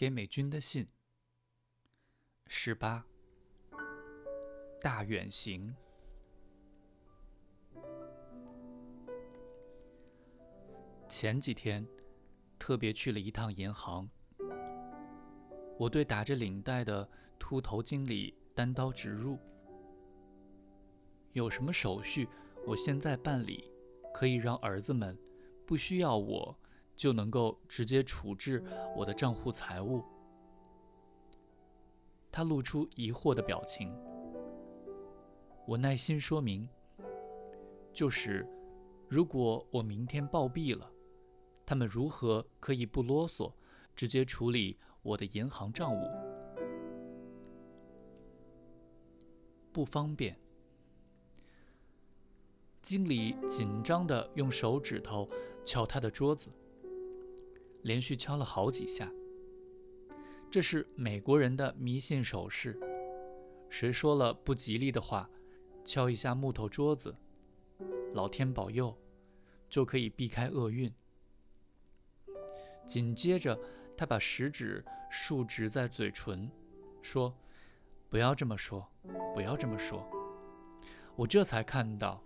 给美军的信。十八，大远行。前几天特别去了一趟银行，我对打着领带的秃头经理单刀直入：“有什么手续，我现在办理，可以让儿子们不需要我就能够直接处置我的账户财务。”他露出疑惑的表情。我耐心说明：“就是，如果我明天暴毙了。”他们如何可以不啰嗦，直接处理我的银行账务？不方便。经理紧张地用手指头敲他的桌子，连续敲了好几下。这是美国人的迷信手势，谁说了不吉利的话，敲一下木头桌子，老天保佑，就可以避开厄运。紧接着，他把食指竖直在嘴唇，说：“不要这么说，不要这么说。”我这才看到，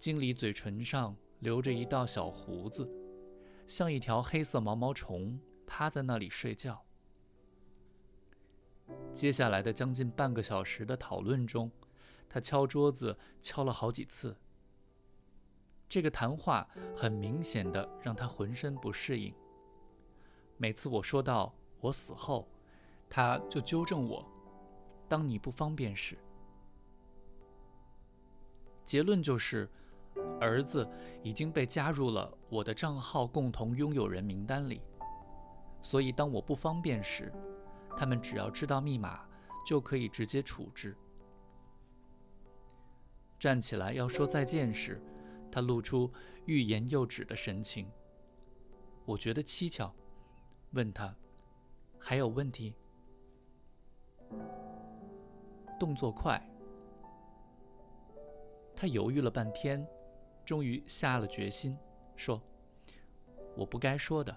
经理嘴唇上留着一道小胡子，像一条黑色毛毛虫趴在那里睡觉。接下来的将近半个小时的讨论中，他敲桌子敲了好几次。这个谈话很明显的让他浑身不适应。每次我说到我死后，他就纠正我：“当你不方便时。”结论就是，儿子已经被加入了我的账号共同拥有人名单里，所以当我不方便时，他们只要知道密码就可以直接处置。站起来要说再见时，他露出欲言又止的神情，我觉得蹊跷。问他，还有问题？动作快。他犹豫了半天，终于下了决心，说：“我不该说的，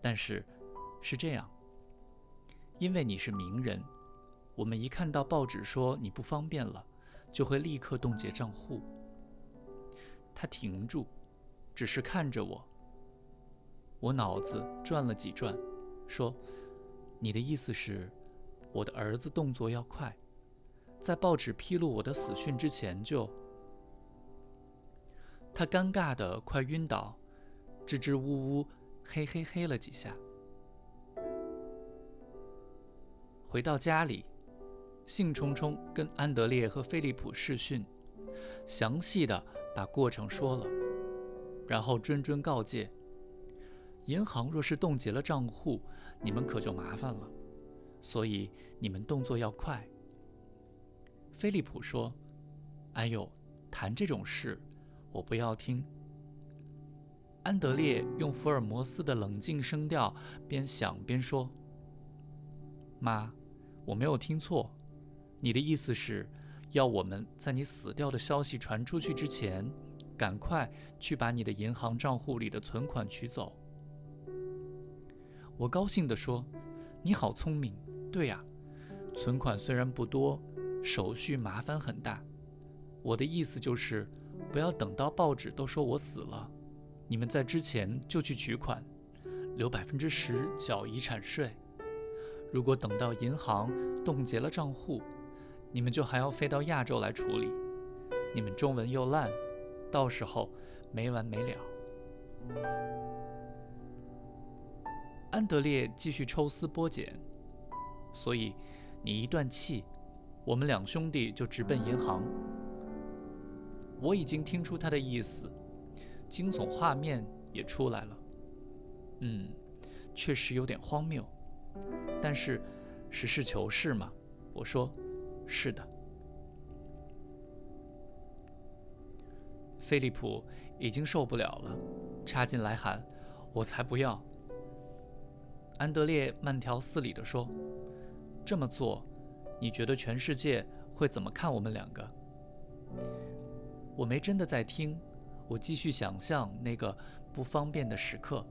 但是是这样。因为你是名人，我们一看到报纸说你不方便了，就会立刻冻结账户。”他停住，只是看着我。我脑子转了几转，说：“你的意思是，我的儿子动作要快，在报纸披露我的死讯之前就……”他尴尬的快晕倒，支支吾吾，嘿嘿嘿了几下。回到家里，兴冲冲跟安德烈和菲利普视讯，详细的把过程说了，然后谆谆告诫。银行若是冻结了账户，你们可就麻烦了。所以你们动作要快。菲利普说：“哎呦，谈这种事，我不要听。”安德烈用福尔摩斯的冷静声调边想边说：“妈，我没有听错，你的意思是要我们在你死掉的消息传出去之前，赶快去把你的银行账户里的存款取走。”我高兴地说：“你好聪明，对呀，存款虽然不多，手续麻烦很大。我的意思就是，不要等到报纸都说我死了，你们在之前就去取款，留百分之十缴遗产税。如果等到银行冻结了账户，你们就还要飞到亚洲来处理。你们中文又烂，到时候没完没了。”安德烈继续抽丝剥茧，所以你一断气，我们两兄弟就直奔银行。我已经听出他的意思，惊悚画面也出来了。嗯，确实有点荒谬，但是实事求是嘛。我说，是的。菲利普已经受不了了，插进来喊：“我才不要！”安德烈慢条斯理地说：“这么做，你觉得全世界会怎么看我们两个？”我没真的在听，我继续想象那个不方便的时刻，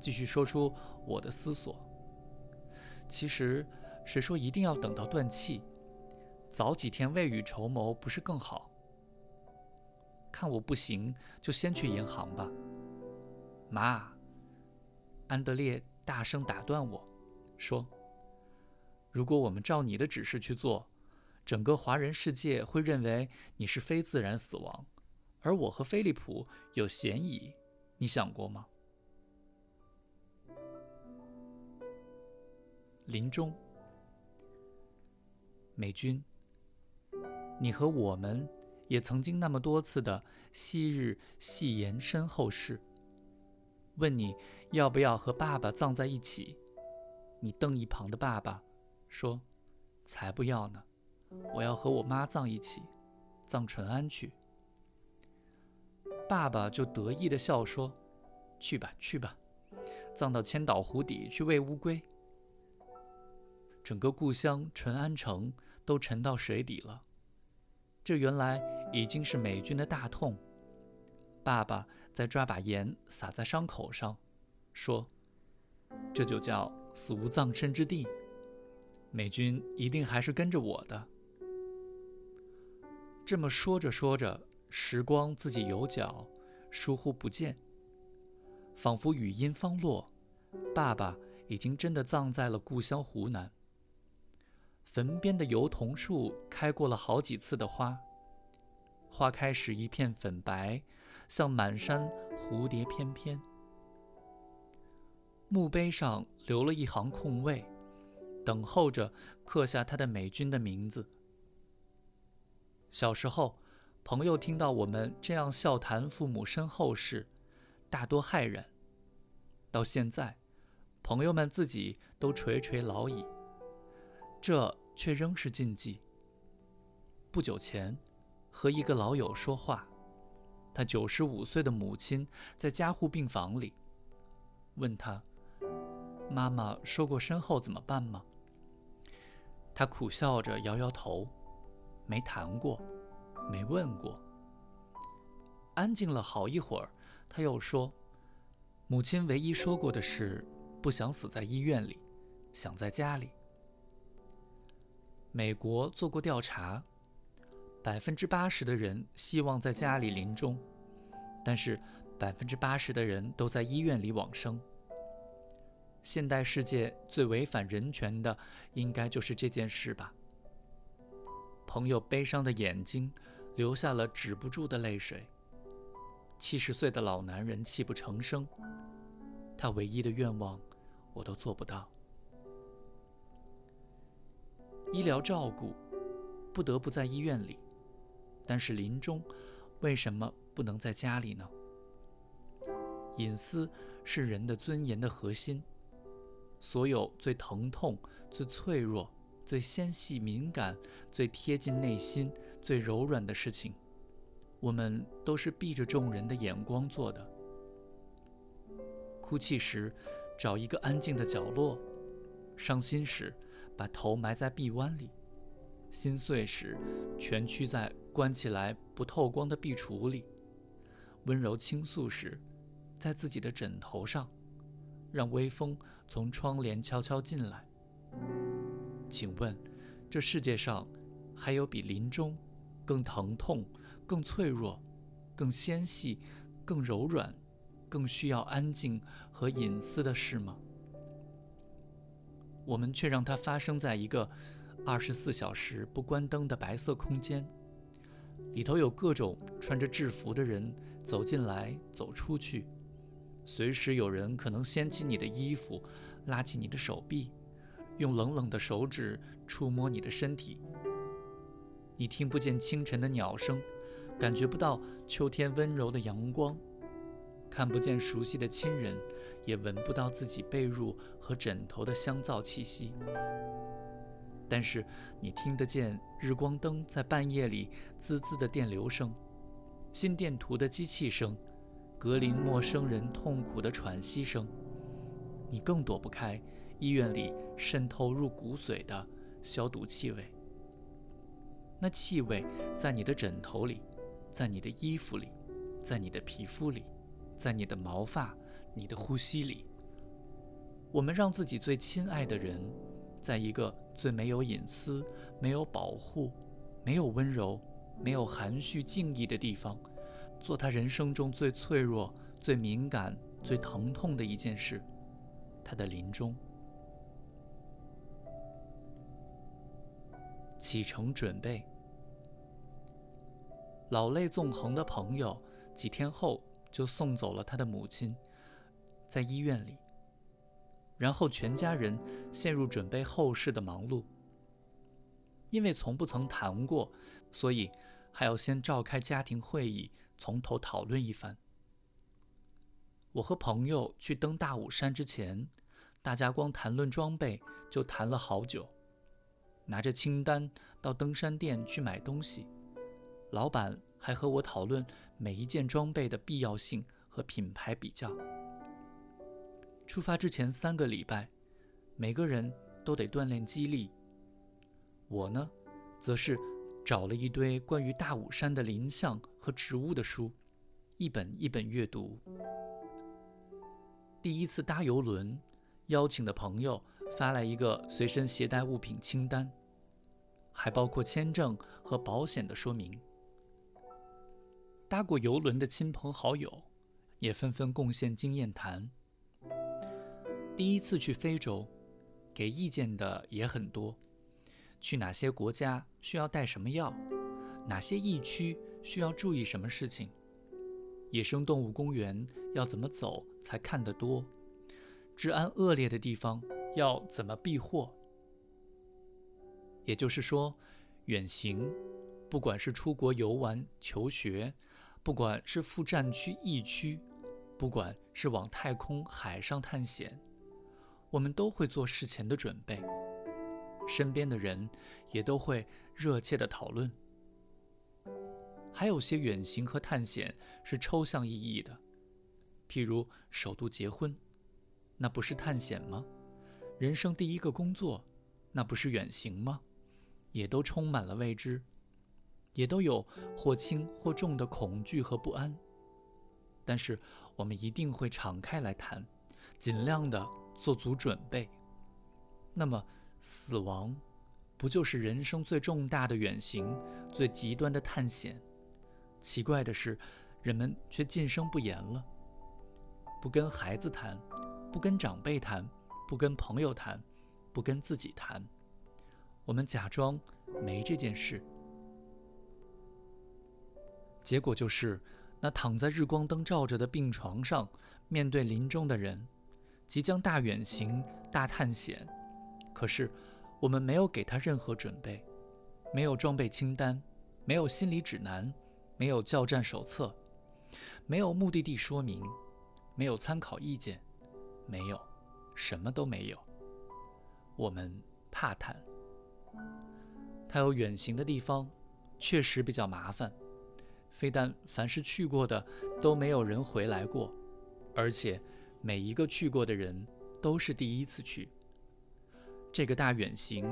继续说出我的思索。其实，谁说一定要等到断气？早几天未雨绸缪不是更好？看我不行，就先去银行吧。妈，安德烈大声打断我，说：“如果我们照你的指示去做，整个华人世界会认为你是非自然死亡，而我和菲利普有嫌疑。你想过吗？”临终，美军，你和我们也曾经那么多次的昔日戏言身后事。问你要不要和爸爸葬在一起？你瞪一旁的爸爸说：“才不要呢，我要和我妈葬一起，葬淳安去。”爸爸就得意的笑说：“去吧，去吧，葬到千岛湖底去喂乌龟。”整个故乡淳安城都沉到水底了，这原来已经是美军的大痛。爸爸再抓把盐撒在伤口上，说：“这就叫死无葬身之地。美军一定还是跟着我的。”这么说着说着，时光自己有脚，疏忽不见，仿佛语音方落，爸爸已经真的葬在了故乡湖南。坟边的油桐树开过了好几次的花，花开时一片粉白，像满山蝴蝶翩翩。墓碑上留了一行空位，等候着刻下他的美军的名字。小时候，朋友听到我们这样笑谈父母身后事，大多骇然。到现在，朋友们自己都垂垂老矣。这。却仍是禁忌。不久前，和一个老友说话，他九十五岁的母亲在加护病房里，问他：“妈妈说过身后怎么办吗？”他苦笑着摇摇头，没谈过，没问过。安静了好一会儿，他又说：“母亲唯一说过的是，不想死在医院里，想在家里。”美国做过调查，百分之八十的人希望在家里临终，但是百分之八十的人都在医院里往生。现代世界最违反人权的，应该就是这件事吧？朋友悲伤的眼睛流下了止不住的泪水。七十岁的老男人泣不成声，他唯一的愿望，我都做不到。医疗照顾不得不在医院里，但是临终为什么不能在家里呢？隐私是人的尊严的核心，所有最疼痛、最脆弱、最纤细敏感、最贴近内心、最柔软的事情，我们都是避着众人的眼光做的。哭泣时，找一个安静的角落；伤心时，把头埋在臂弯里，心碎时，蜷曲在关起来不透光的壁橱里；温柔倾诉时，在自己的枕头上，让微风从窗帘悄悄进来。请问，这世界上还有比临终更疼痛、更脆弱、更纤细、更柔软、更需要安静和隐私的事吗？我们却让它发生在一个二十四小时不关灯的白色空间，里头有各种穿着制服的人走进来走出去，随时有人可能掀起你的衣服，拉起你的手臂，用冷冷的手指触摸你的身体。你听不见清晨的鸟声，感觉不到秋天温柔的阳光。看不见熟悉的亲人，也闻不到自己被褥和枕头的香皂气息。但是你听得见日光灯在半夜里滋滋的电流声，心电图的机器声，格林陌生人痛苦的喘息声。你更躲不开医院里渗透入骨髓的消毒气味。那气味在你的枕头里，在你的衣服里，在你的皮肤里。在你的毛发、你的呼吸里，我们让自己最亲爱的人在一个最没有隐私、没有保护、没有温柔、没有含蓄敬意的地方，做他人生中最脆弱、最敏感、最疼痛的一件事——他的临终。启程准备。老泪纵横的朋友几天后就送走了他的母亲，在医院里。然后全家人陷入准备后事的忙碌。因为从不曾谈过，所以还要先召开家庭会议，从头讨论一番。我和朋友去登大武山之前，大家光谈论装备就谈了好久。拿着清单到登山店去买东西，老板还和我讨论每一件装备的必要性和品牌比较。出发之前三个礼拜，每个人都得锻炼肌力。我呢，则是找了一堆关于大武山的林相和植物的书，一本一本阅读。第一次搭游轮，邀请的朋友发来一个随身携带物品清单，还包括签证和保险的说明。搭过游轮的亲朋好友也纷纷贡献经验谈。第一次去非洲，给意见的也很多。去哪些国家需要带什么药？哪些疫区需要注意什么事情？野生动物公园要怎么走才看得多？治安恶劣的地方要怎么避祸？也就是说，远行，不管是出国游玩、求学，不管是赴战区、疫区，不管是往太空、海上探险。我们都会做事前的准备，身边的人也都会热切的讨论。还有些远行和探险是抽象意义的，譬如首度结婚，那不是探险吗？人生第一个工作，那不是远行吗？也都充满了未知，也都有或轻或重的恐惧和不安。但是我们一定会敞开来谈，尽量的。做足准备，那么死亡不就是人生最重大的远行、最极端的探险？奇怪的是，人们却噤声不言了，不跟孩子谈，不跟长辈谈，不跟朋友谈，不跟自己谈。我们假装没这件事，结果就是那躺在日光灯照着的病床上，面对临终的人。即将大远行、大探险，可是我们没有给他任何准备，没有装备清单，没有心理指南，没有教战手册，没有目的地说明，没有参考意见，没有，什么都没有。我们怕谈。他有远行的地方，确实比较麻烦，非但凡是去过的都没有人回来过，而且。每一个去过的人都是第一次去这个大远行，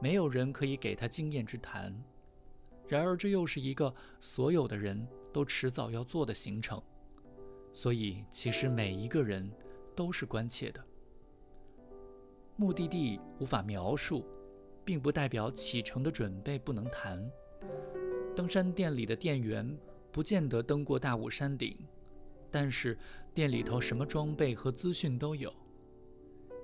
没有人可以给他经验之谈。然而，这又是一个所有的人都迟早要做的行程，所以其实每一个人都是关切的。目的地无法描述，并不代表启程的准备不能谈。登山店里的店员不见得登过大武山顶。但是店里头什么装备和资讯都有。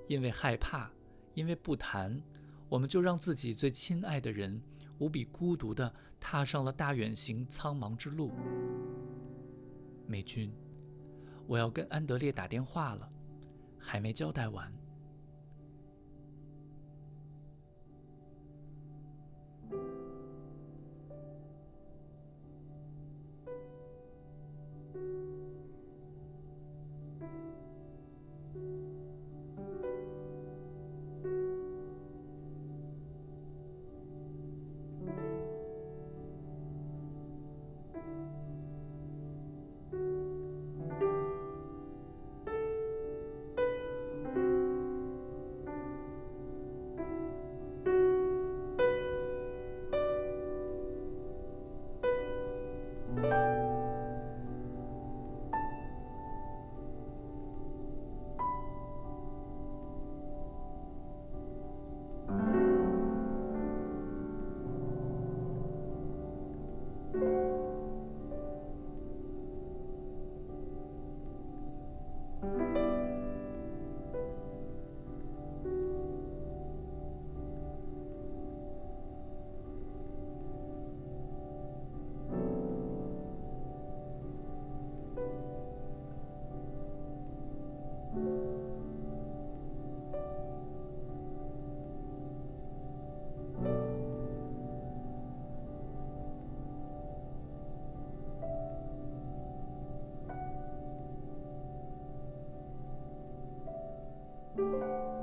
因为害怕，因为不谈，我们就让自己最亲爱的人无比孤独地踏上了大远行苍茫之路。美军，我要跟安德烈打电话了，还没交代完。Thank you.